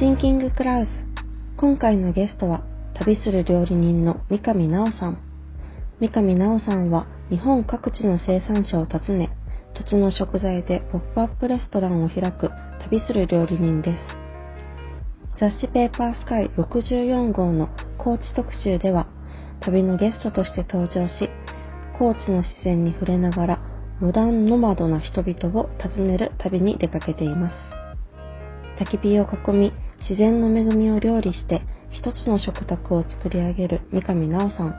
シンキングクラウス。今回のゲストは、旅する料理人の三上直さん。三上直さんは、日本各地の生産者を訪ね、土地の食材でポップアップレストランを開く旅する料理人です。雑誌ペーパースカイ64号の高知特集では、旅のゲストとして登場し、高知の自然に触れながら、モダンノマドな人々を訪ねる旅に出かけています。焚き火を囲み、自然の恵みを料理して、一つの食卓を作り上げる三上直さん。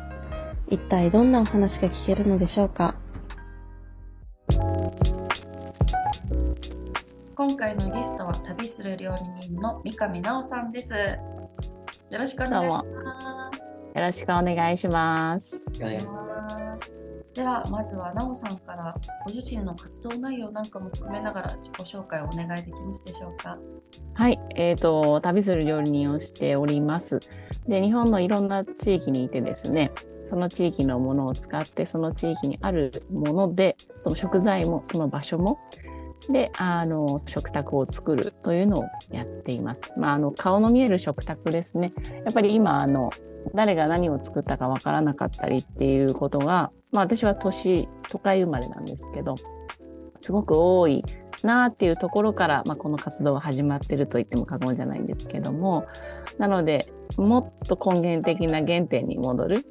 一体どんなお話が聞けるのでしょうか？今回のゲストは旅する料理人の三上直さんです。よろしくお願いします。よろしくお願いします。ではまずは直さんからご自身の活動内容なんかも含めながら自己紹介をお願いできますでしょうか？はい、えっ、と旅する料理人をしております。で、日本のいろんな地域にいてですね、その地域のものを使ってその地域にあるもので、その食材もその場所もで、あの食卓を作るというのをやっています。まあ、あの顔の見える食卓ですね。やっぱり今あの誰が何を作ったかわからなかったりっていうことが、まあ、私は都市都会生まれなんですけどすごく多いなっていうところから、まあ、この活動は始まってると言っても過言じゃないんですけどもなのでもっと根源的な原点に戻る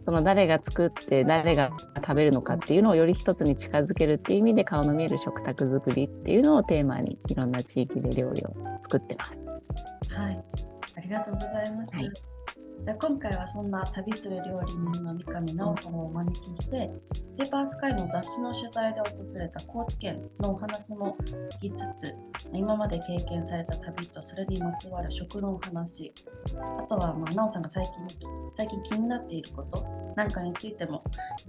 その誰が作って誰が食べるのかっていうのをより一つに近づけるっていう意味で顔の見える食卓作りっていうのをテーマにいろんな地域で料理を作ってます。はい、ありがとうございます。はいで今回はそんな旅する料理人の三上直さんをお招きしてペーパースカイの雑誌の取材で訪れた高知県のお話も聞きつつ今まで経験された旅とそれにまつわる食のお話あとはまあ直さんが最近最近気になっていることなんかについても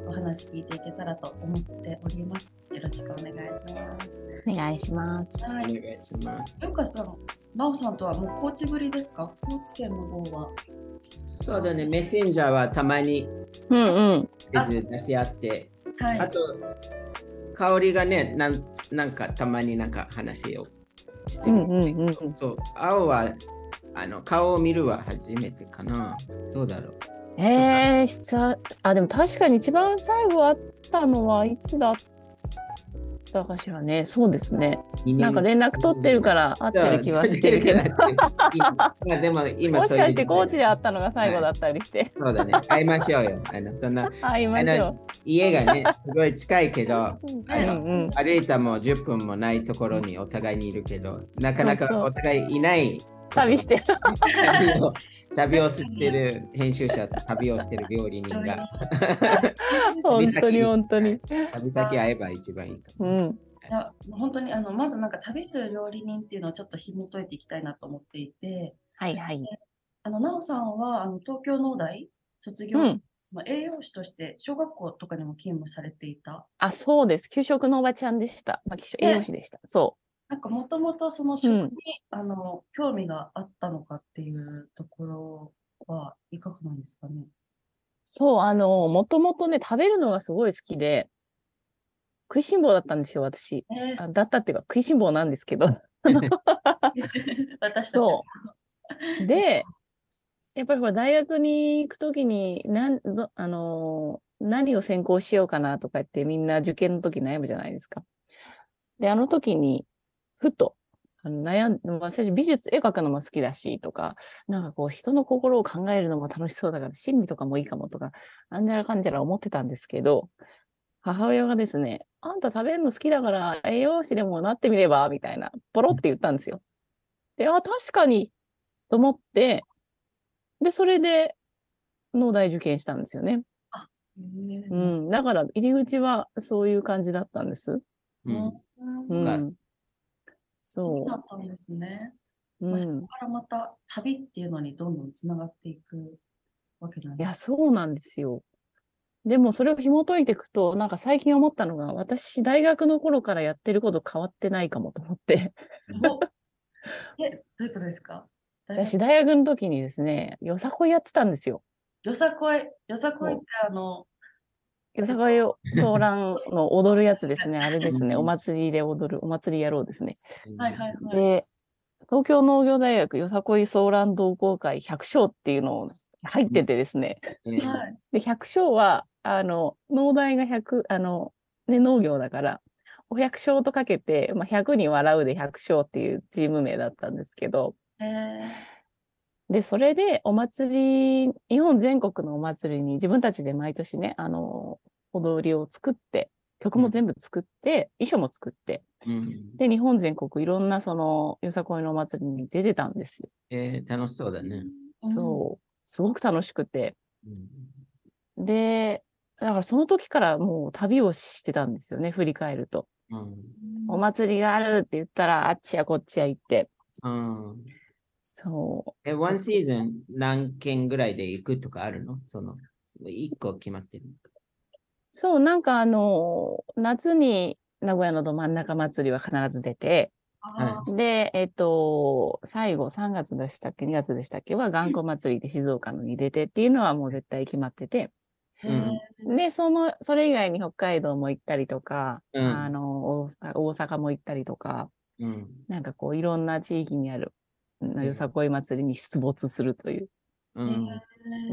お話聞いていけたらと思っております。よろしくお願いします。お願いします。はい、お願いします。よかさん直さんとはもう高知ぶりですか？高知県の方は。そうだね、メッセンジャーはたまにうんうん。出し合って、はい、あと、香りがねなん、なんかたまになんか話をしてる。うんうんうんうん。そう。青はあの顔を見るは初めてかな。どうだろう。えー、さあでも確かに一番最後会ったのはいつだったかしらね。そうですね。なんか連絡取ってるから会ってる気はしてるけど。まあでも今もしかして高知で会ったのが最後だったりして、そうだね。会いましょうよ。あのそんな会いましょ家がね、すごい近いけど、う。あのうんうん、歩いたも10分もないところにお互いにいるけど、なかなそうそう。かお互いいない旅してる。旅を旅を吸ってる編集者と旅をしてる料理人が 本当に本当に。旅先会えば一番いいかも。うん。いや本当にあのまずなんか旅する料理人っていうのをちょっと紐解いていきたいなと思っていて、はいはい。あの、なおさんは、あの、東京農大卒業、うんその栄養士として小学校とかにも勤務されていた。あ、そうです。給食のおばちゃんでした。まあ、栄養士でした。そなんかもともとその食に、あの、興味があったのかっていうところはいかがなんですかね？う。そう、あの、もともとね、食べるのがすごい好きで、食いしん坊だったんですよ、私。えーあだったっていうか、食いしん坊なんですけど。私たちそで、やっぱりほら大学に行くときになんど、あのー何を専攻しようかなとか言ってみんな受験の時悩むじゃないですか。で、あの時に、ふと、あの悩ん私美術、絵描くのも好きだしとか、なんかこう人の心を考えるのも楽しそうだから心理とかもいいかもとか、あんじゃらかんじゃら思ってたんですけど、母親がですね、あんた食べるの好きだから栄養士でもなってみればみたいな、ポロって言ったんですよ。で、あ、確かに、と思って、で、それで、農大受験したんですよね。うん。だから、入り口はそういう感じだったんです。うんうん。そそうだったんですね。う。うんまあそこ。からまた旅っていうのにどんどんつながっていくわけなんいや、です。そうなんですよ。でも、それを紐解いていくと、なんか最近思ったのが、私、大学の頃からやってること変わってないかもと思って。おえ、どういうことですか？私、大学の時にですね、よさこいやってたんですよ。よさこい、よさこいってあの、よさこいを、ソーランの踊るやつですね。あれですね。お祭りで踊る、お祭りやろうですね。はいはいはい。で、東京農業大学よさこいソーラン同好会100章っていうのを入っててですね。えーはい。で、100章は、あの、農大が100、あの、ね、農業だから、お百姓とかけて、まあ、100に笑うで百姓っていうチーム名だったんですけど、えー、で、それでお祭り、日本全国のお祭りに自分たちで毎年ね、あの、踊りを作って、曲も全部作って、衣装も作って、うんで、日本全国いろんなその、よさこいのお祭りに出てたんですよ。えー楽しそうだね。そう。すごく楽しくて。うんで、だからその時からもう旅をしてたんですよね、振り返ると。うんお祭りがあるって言ったら、あっちやこっちや行って。うんそう。え、ワンシーズン何件ぐらいで行くとかあるの？その、一個決まってる。そう、なんかあの、夏に名古屋のど真ん中祭りは必ず出て、で、えっと、最後3月でしたっけ、2月でしたっけ？は頑固祭りで静岡のに出てっていうのはもう絶対決まってて、へー。で、その、それ以外に北海道も行ったりとか、うん。あの、大阪大阪も行ったりとか、うん。なんかこういろんな地域にある、んよさこい祭りに出没するという。うん。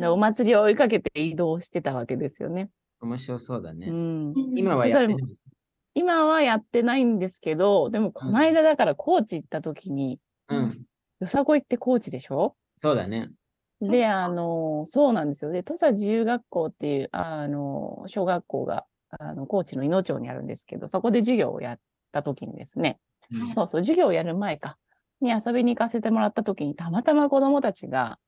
でお祭りを追いかけて移動してたわけですよね。面白そうだね。うん。今はやってそない。今はやってないんですけど、でもこの間だから高知行った時に、うん。よさこいって高知でしょ？そうだね。で、あの、そうなんですよ。で、土佐自由学校っていう、あの、小学校が、あの、高知の伊野町にあるんですけど、そこで授業をやった時にですね、うんそうそう、授業をやる前か、に遊びに行かせてもらった時に、たまたま子供たちが、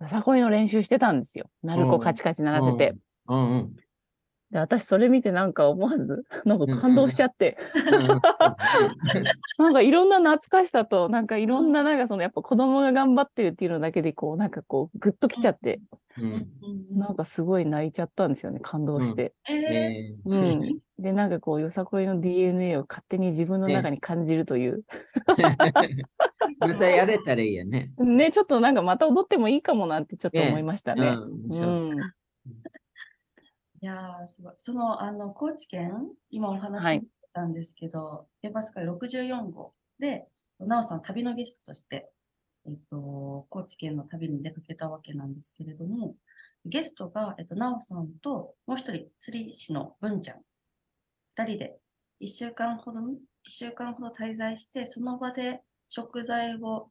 よさこいの練習してたんですよ。鳴子カチカチ鳴らせて。うんうん。で、私それ見てなんか思わず、なんか感動しちゃって、うんうん。なんかいろんな懐かしさと、なんかいろんななんかそのやっぱ子供が頑張ってるっていうのだけでこう、なんかこう、ぐっときちゃって、うん。うんなんかすごい泣いちゃったんですよね、感動して。えーえー。うん。で、なんかこう、よさこいの DNA を勝手に自分の中に感じるという。またやれたらいいよね。ね、ちょっとなんかまた踊ってもいいかもなってちょっと思いましたね。いやーすごい。その、あの、高知県、今お話はいししたんですけど、ペーパースカイ64号で、なおさん旅のゲストとして、えっと、高知県の旅に出かけたわけなんですけれども、ゲストが、えっと、なおさんと、もう一人、釣り師の文ちゃん、二人で、一週間ほど、一週間ほど滞在して、その場で食材を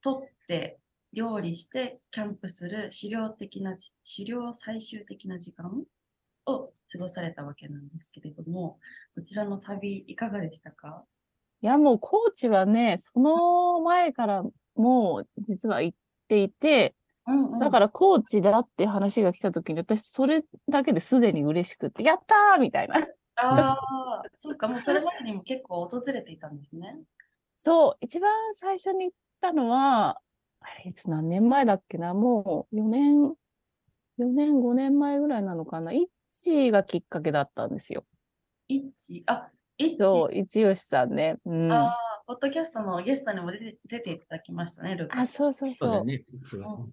取って、料理して、キャンプする狩猟的なじ、狩猟最終的な時間を過ごされたわけなんですけれども、こちらの旅いかがでしたか？いや、もう高知はね、その前からもう実は行っていて、うんうん。だから高知だって話が来た時に、私それだけですでに嬉しくて、やったーみたいな。ああ、そうか、もうそれまでにも 結構訪れていたんですね。そう、一番最初に行ったのは、あれ、いつ何年前だっけな、もう4年、4年、5年前ぐらいなのかな？イッチがきっかけだったんですよ。イッチ、あ、イッチ、そう、一吉さんね。うん。あああ、ポッドキャストのゲストにも出て出ていただきましたね、ルーカス。そうそうそう。そう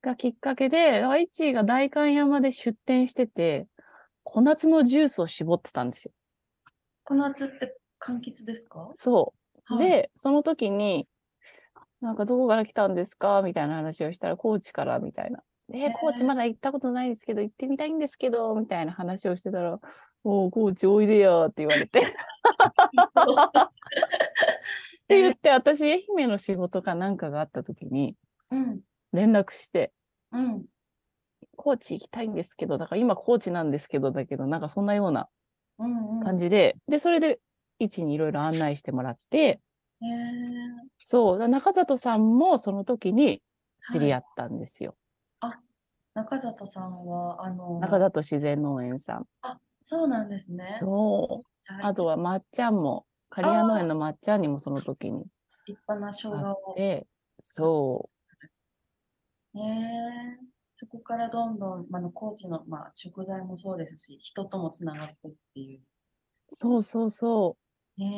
がきっかけで、イッチが代官山で出店してて、小夏のジュースを絞ってたんですよ。この夏って柑橘ですか？そう。はいで、その時に、なんかどこから来たんですか？みたいな話をしたら、高知からみたいな。へーえ高知まだ行ったことないですけど、行ってみたいんですけど、みたいな話をしてたら、おう、高知おいでやって言われて。って言って、私、愛媛の仕事かなんかがあった時に、うん、連絡して、うん。高知行きたいんですけど、だから今高知なんですけど、だけど、なんかそんなようなうんうん。感じで、で、それで、位置にいろいろ案内してもらって、へえそう、だ中里さんもその時に知り合ったんですよ。中里さんは、あの、中里自然農園さん。そうなんですね。そう。あとは、まっちゃんも、刈谷農園のまっちゃんにもその時に立派な生会姜を。そへえそこからどんどん、まあ、あの高知の、まあ、食材もそうですし、人ともつながってっていう。う、そうそうそへえう。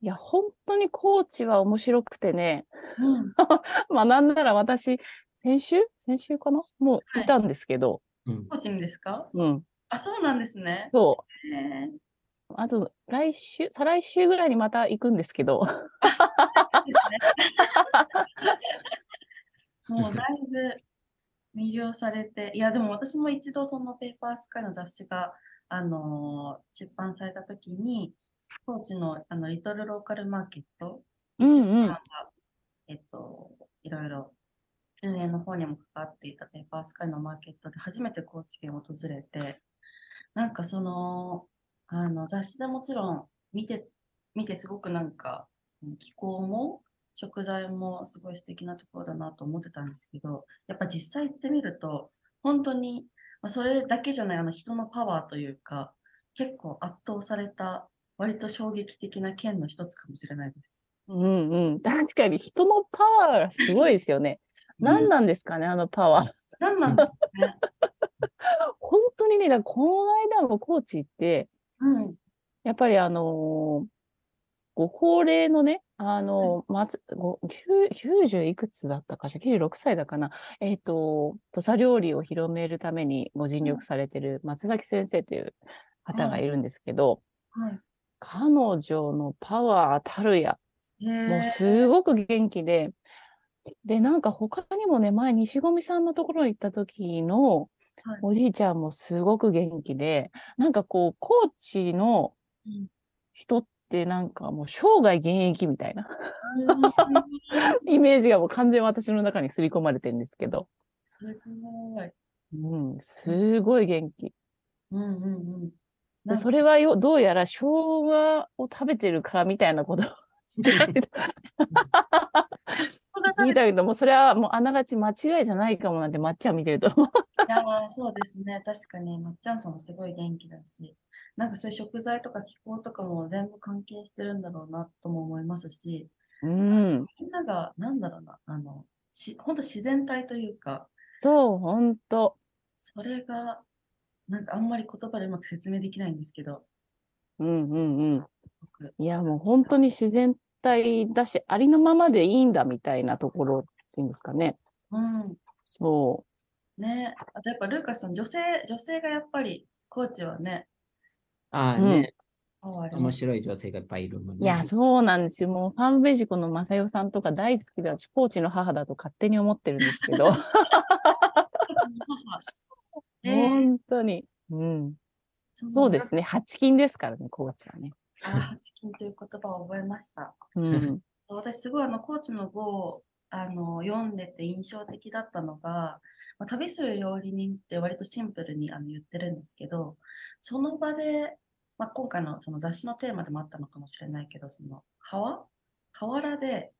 いや、本当に高知は面白くてね、うん。まあなんなら私、先週？先週かな？もうはいいたんですけど、うん高知にですか？うん、あ、そうなんですね。そへえう。あと、来週、再来週ぐらいにまた行くんですけど。もうだいぶ魅了されて、いや、でも私も一度そのペーパースカイの雑誌が、あのー出版されたときに、高知のあのリトルローカルマーケット、うんうん。がえっと、いろいろ運営の方にも関わっていたペーパースカイのマーケットで初めて高知県を訪れて、なんかその、あの雑誌でもちろん見て、見てすごくなんかうん気候も食材もすごい素敵なところだなと思ってたんですけど、やっぱ実際行ってみると、本当に、まあ、それだけじゃないあの人のパワーというか、結構圧倒された割と衝撃的な県の一つかもしれないです。うんうん。確かに人のパワーがすごいですよね。何なんですかね、あのパワー。何なんですかね。本当にね、この間も高知行って、うん。やっぱりあのーご高齢のね、あのー松ご9 90いくつだったかしら、96歳だかな、えっ、と、土佐料理を広めるためにご尽力されてる松崎先生という方がい。るんですけど、はい。彼女のパワーたるや、もうすごく元気で、で、なんか他にもね、前、西込さんのところに行った時のはい。おじいちゃんもすごく元気で、なんかこう、高知のうん。人ってなんかもう生涯現役みたいなうん イメージがもう完全に私の中に刷り込まれてるんですけど、すごい。うん、すごい元気。うんうんうん。でそれはよ、どうやら生姜を食べてるからみたいなことを 言ってたけども、それはもうあながち間違いじゃないかもなんて、まっちゃん見てると。いやーそうですね。確かに、まっちゃんさんもすごい元気だし、なんかそういう食材とか気候とかも全部関係してるんだろうなとも思いますし、うん。みんなが、なんだろうな、あの、し本当自然体というか、そう、ほんと。それが、なんかあんまり言葉でうまく説明できないんですけど、うんうんうん。僕、いや、もう本当に自然体だし、ありのままでいいんだみたいなところっていうんですかね。うん。そね、あとやっぱルーカスさん、女性、女性がやっぱり、コーチはね、ああうんね、パワーあります面白い女性がいっぱいいるもんう。ね。いや、そうなんですよ。もうファンベージコの正代さんとか大好きだし、コーチの母だと勝手に思ってるんですけど、えー本当に。うん。そうですね。八金ですからね、コーチはね。あー、ハチキンという言葉を覚えました。うん。私すごいあの、コーチの語をあの読んでて印象的だったのが、まあ、旅する料理人って割とシンプルにあの言ってるんですけど、その場で、まあ、今回のその雑誌のテーマでもあったのかもしれないけど、その川？河原で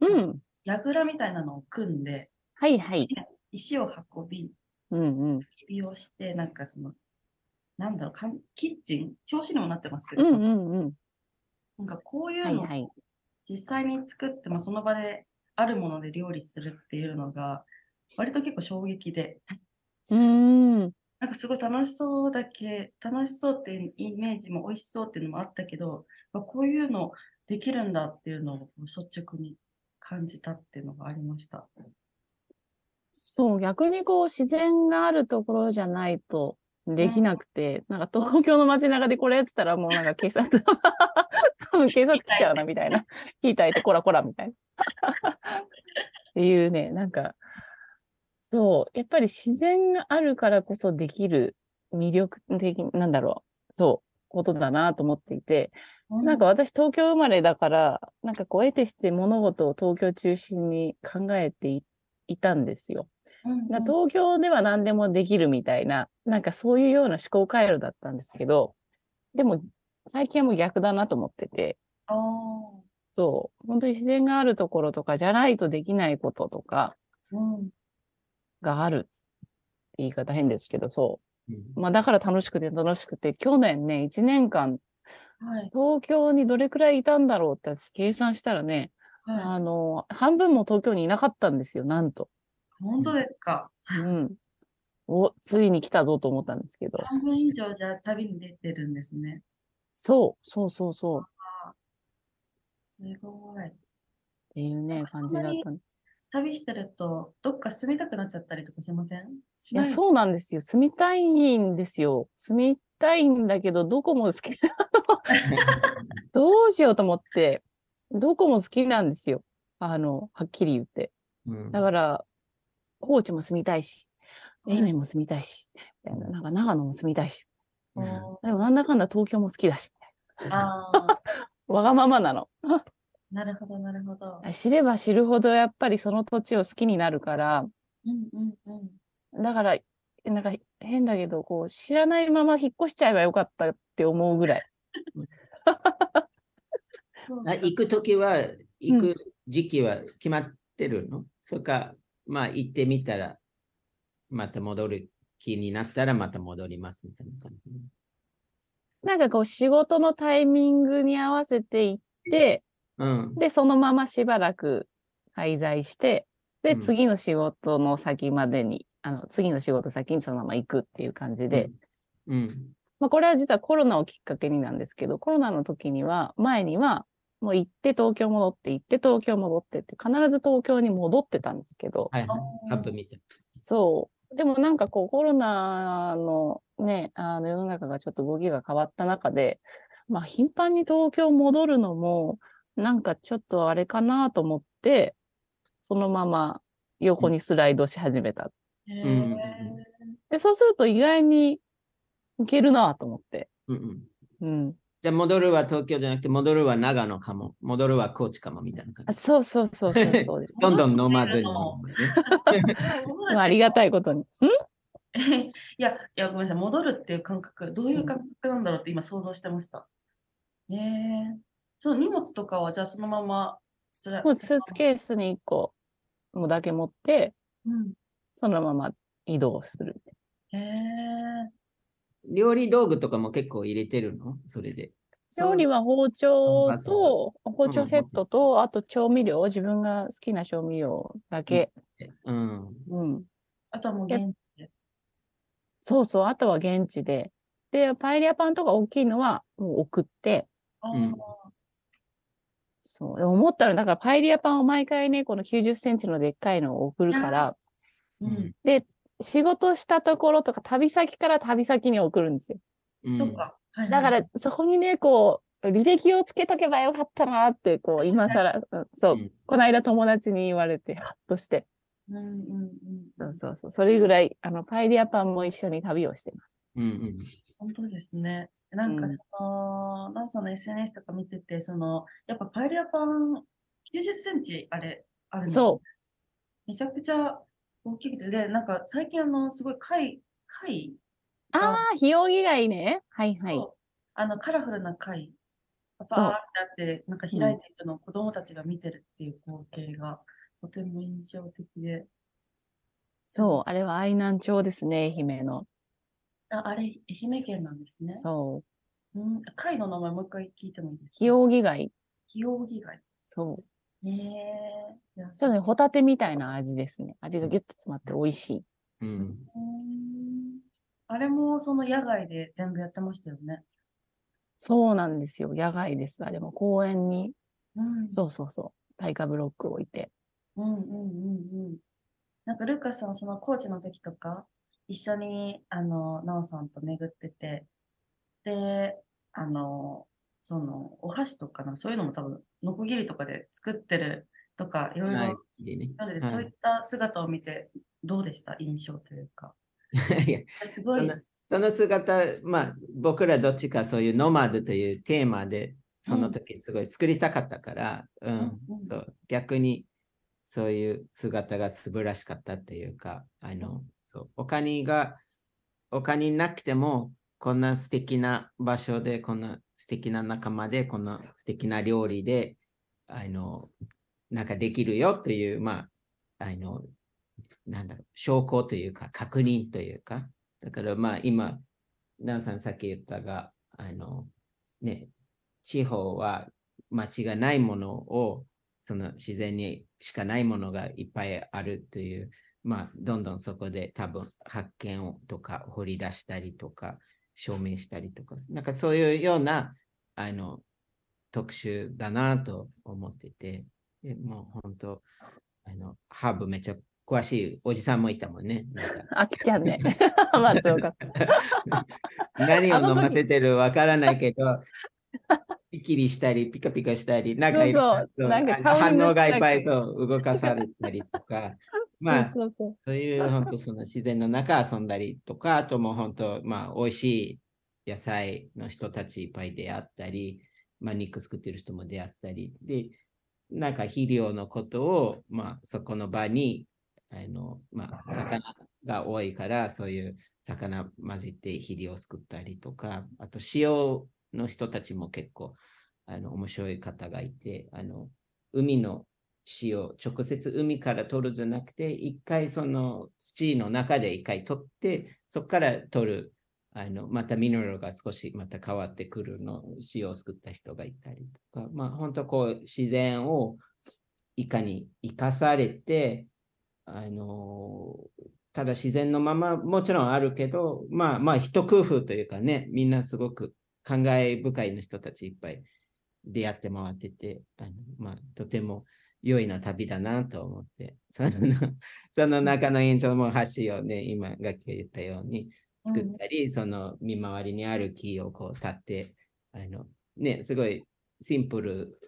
うん。櫓みたいなのを組んで、はいはい。石を運び、うんうん。火火をして、なんかその、なんだろう、かんキッチン？表紙にもなってますけど、うんうんうん。なんかこういうのを。実際に作って、まあ、その場であるもので料理するっていうのが、割と結構衝撃で、うーん。なんかすごい楽しそうだけ、楽しそうっていうイメージも美味しそうっていうのもあったけど、まあこういうのできるんだっていうのを率直に感じたっていうのがありました。そう、逆にこう自然があるところじゃないとできなくて、なんか東京の街中でこれやってたらもうなんか警察、多分警察来ちゃうなみたいな。火焚いてこらこらみたいな。っていうね、なんか、そう、やっぱり自然があるからこそできる魅力的、なんだろう、そう、ことだなと思っていて、なんか私東京生まれだから、なんかこう得てして物事を東京中心に考えていいたんですよ。うん、うん。な東京では何でもできるみたいな、なんかそういうような思考回路だったんですけど、でも最近はもう逆だなと思ってて、そう、本当に自然があるところとかじゃないとできないこととかうんがある言い方変ですけど、そうんう。まあだから楽しくて楽しくて、去年ね、1年間はい東京にどれくらいいたんだろうって私計算したらね、はあの、半分も東京にいなかったんですよ、なんと。い。本当ですか？うん。お、ついに来たぞと思ったんですけど。半分以上じゃあ旅に出てるんですね。そう、そうそうそう。っすごい。ていうね、感じだったん。い旅してると、どっか住みたくなっちゃったりとかしません？しや、そうなんですよ。住みたいんですよ。住みたいんだけど、どこも好きなの。どうしようと思って、どこも好きなんですよ。あの、はっきり言って。うんだから、高知も住みたいし、うん愛媛も住みたいし、な、なんか長野も住みたいし、うんでもなんだかんだ東京も好きだし、わがままなの。なるほど、なるほど。知れば知るほどやっぱりその土地を好きになるから、うんうんうん。だから、なんか変だけど、こう、知らないまま引っ越しちゃえばよかったって思うぐらい。あ行くときは、行く時期は決まってるの、それか、まあ行ってみたら、また戻る気になったらまた戻りますみたいな感じ？なんかこう、仕事のタイミングに合わせて行って、うん。で、そのまましばらく滞在して、で、うん次の仕事の先までに、あの、次の仕事先にそのまま行くっていう感じで、うん。まあ、これは実はコロナをきっかけになんですけど、コロナの時には、前には、もう行って東京戻って、行って東京戻ってって、必ず東京に戻ってたんですけど、はいはいハブみたい。そう。でもなんかこうコロナのね、あの世の中がちょっと動きが変わった中で、まあ頻繁に東京戻るのも、なんかちょっとあれかなと思って、そのまま横にスライドし始めた。へうんで、そうすると意外にいけるなと思って。うんうん。うん。じゃあ戻るは東京じゃなくて、戻るは長野かも、戻るは高知かもみたいな感じ。あそうそうそうそうそうです。どんどんノマドにね。まあありがたいことに。ん？いや、いや、ごめんなさい、戻るっていう感覚、どういう感覚なんだろうって今想像してました。ええその荷物とかは、じゃあそのままスラもうスーツケースに1個もだけ持って、うん。そのまま移動する。へえ料理道具とかも結構入れてるの？それで。料理は包丁と、包丁セットと、あと調味料、自分が好きな調味料だけ。うん。うん。あとはもう現地で。そうそう、あとは現地で。で、パエリアパンとか大きいのはもう送って、あうんーそう。思ったら、だからパエリアパンを毎回ね、この90センチのでっかいのを送るから、うん。で、仕事したところとか旅先から旅先に送るんですよ。うんそっか。だから、そこにね、こう、履歴をつけとけばよかったなって、こう、今更、うんそうう、んこの間友達に言われて、ハッとして。うんうんうん。そうそうそう。それぐらい、あの、パエリアパンも一緒に旅をしてます。うんうん本当ですね。なんかうんその、ナオさんの SNS とか見てて、その、やっぱパエリアパン90センチあれ、あるんですよそめちゃくちゃ大きくて、で、なんか最近あの、すごい貝、貝う。ああ、ひよぎ貝ね。はいはい。とあの、カラフルな貝、パパーってあって、なんか開いていくのを子供たちが見てるっていう光景が、とても印象的で。そう、あれは愛南町ですね、愛媛の。あ、あれ、愛媛県なんですね。そう。うん、貝の名前もう一回聞いてもいいですか？ひよぎ貝。ひようぎ貝。そう。へえいやそうね、ホタテみたいな味ですね。味がギュッと詰まって美味しい。うんうんあれもその野外で全部やってましたよね。そうなんですよ。野外です。あれも公園に、うんそうそうそう。耐火ブロックを置いて。うんうんうんうん。なんかルーカスさん、そのコーチの時とか、一緒に、あの、ナオさんと巡ってて、で、あの、その、お箸とかな、そういうのも多分、ノコギリとかで作ってるとか、いろいろ、はいなので、はい。そういった姿を見て、どうでした？印象というか。すごい。その、姿、まあ、僕らどっちかそういうノマドというテーマで、その時すごい作りたかったから、うんうんうん。そう逆にそういう姿が素晴らしかったというか、あのそう。お金が、お金なくても、こんな素敵な場所で、こんな素敵な仲間で、こんな素敵な料理で、あの、なんかできるよという、まあ、あの、なんだろう、証拠というか、確認というか、だからまあ今、ナンさんさっき言ったが、あの、ね、地方は間違いないものを、その自然にしかないものがいっぱいあるという、まあ、どんどんそこで多分発見をとか掘り出したりとか、証明したりとか、なんかそういうような、あの、特集だなと思ってて、でもう本当、あの、ハーブめちゃ詳しいおじさんもいたもんね。なんか あきちゃんね。松岡。何を飲ませてるわからないけど、ピキリしたり、ピカピカしたり、なんかなんか反応がいっぱいそう動かされたりとか、まあ、そうそうそう。そういう本当その自然の中遊んだりとか、あともう本当、まあ、美味しい野菜の人たちいっぱい出会ったり、まあ、肉作ってる人も出会ったり、で、なんか肥料のことを、まあ、そこの場に、あの、まあ、魚が多いから、そういう魚混じって肥料を作ったりとか、あと塩の人たちも結構、あの、面白い方がいて、あの、海の塩、直接海から取るじゃなくて、一回その土の中で一回取って、そこから取る、あの、またミネラルが少しまた変わってくるの、塩を作った人がいたりとか、まあ本当こう自然をいかに生かされて、あの、ただ自然のままもちろんあるけど、まあまあ一工夫というかね、みんなすごく感慨深いの人たちいっぱい出会って回ってて、あのまあとても良いな旅だなと思って、そのその中の延長も橋をね、今、楽器が言ったように作ったり、その見回りにある木をこう立って、あの、ね、すごいシンプル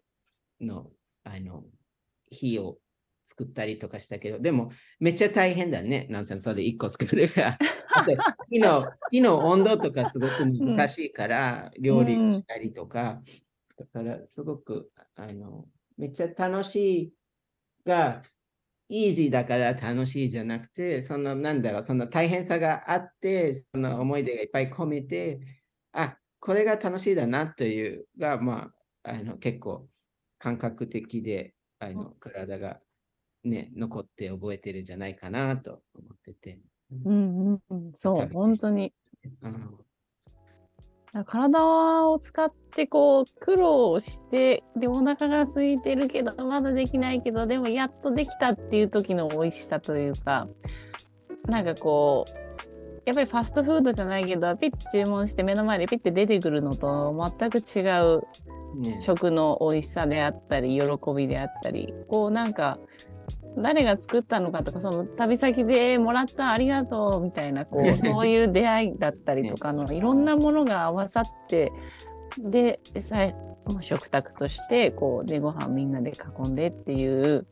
の、あの、火を作ったりとかしたけど、でもめっちゃ大変だね、なんちゃん、それで一個作るが。火の火の温度とかすごく難しいから、料理したりとか、だからすごく、あの、めっちゃ楽しいが、イージーだから楽しいじゃなくて、そのなんだろう、その大変さがあって、その思い出がいっぱい込めて、あ、これが楽しいだなというが、まあ、あの結構感覚的で、あの体がね、残って覚えてるんじゃないかなと思ってて。うんうんうん、そう、本当に。うん体を使ってこう苦労してでお腹が空いてるけどまだできないけどでもやっとできたっていう時の美味しさというかなんかこうやっぱりファストフードじゃないけどピッて注文して目の前でピッて出てくるのと全く違うね。食の美味しさであったり喜びであったりこうなんか誰が作ったのかとかその旅先でもらったありがとうみたいなこう そういう出会いだったりとかのいろんなものが合わさってでもう食卓としてこうでご飯みんなで囲んでっていう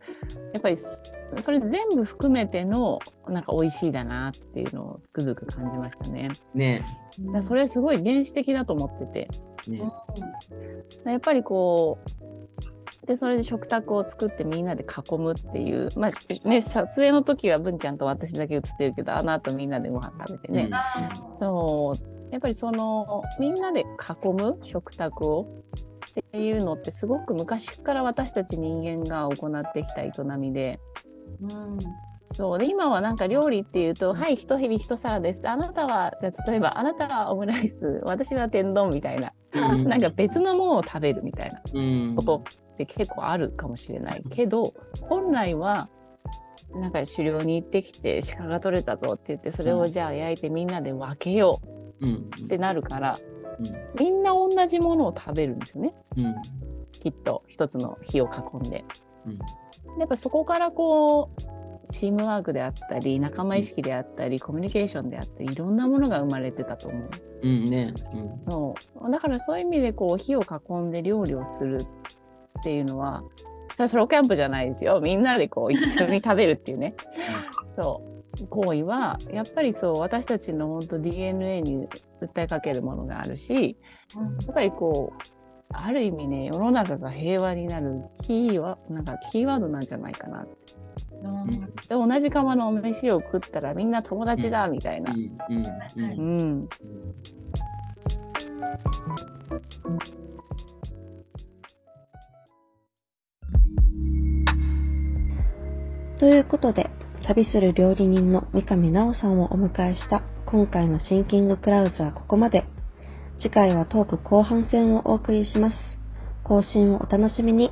やっぱりそれ全部含めてのなんか美味しいだなっていうのをつくづく感じましたね。ねだそれすごい原始的だと思ってて。ねやっぱりこうでそれで食卓を作ってみんなで囲むっていう。まあね撮影の時は文ちゃんと私だけ写ってるけどあの後みんなでご飯食べてね、そう。やっぱりそのみんなで囲む食卓をっていうのってすごく昔から私たち人間が行ってきた営みで。うん。そう。で今はなんか料理っていうと「はい一蛇一皿です」あなたはじゃあ例えばあなたはオムライス私は天丼みたいな、うん。なんか別のものを食べるみたいなうん。ことって結構あるかもしれないけど本来はなんか狩猟に行ってきて鹿が取れたぞって言ってそれをじゃあ焼いてみんなで分けようってなるからうん。みんな同じものを食べるんですよね。うん。きっと一つの火を囲んで。うん。やっぱそこからこうチームワークであったり仲間意識であったりコミュニケーションであったりいろんなものが生まれてたと思う。うんね。うん。そう。だからそういう意味でこう火を囲んで料理をするっていうのはそれはソロキャンプじゃないですよ。みんなでこう 一緒に食べるっていうね。そう。行為はやっぱりそう私たちの本当 DNA に訴えかけるものがあるしやっぱりこうある意味ね世の中が平和になるキーはなんかキーワードなんじゃないかなうん。で同じ釜の飯を食ったらみんな友達だみたいな。う、ん。うん。うんということで、旅する料理人の三上奈緒さんをお迎えした今回のシンキングクラウズはここまで。次回はトーク後半戦をお送りします。更新をお楽しみに。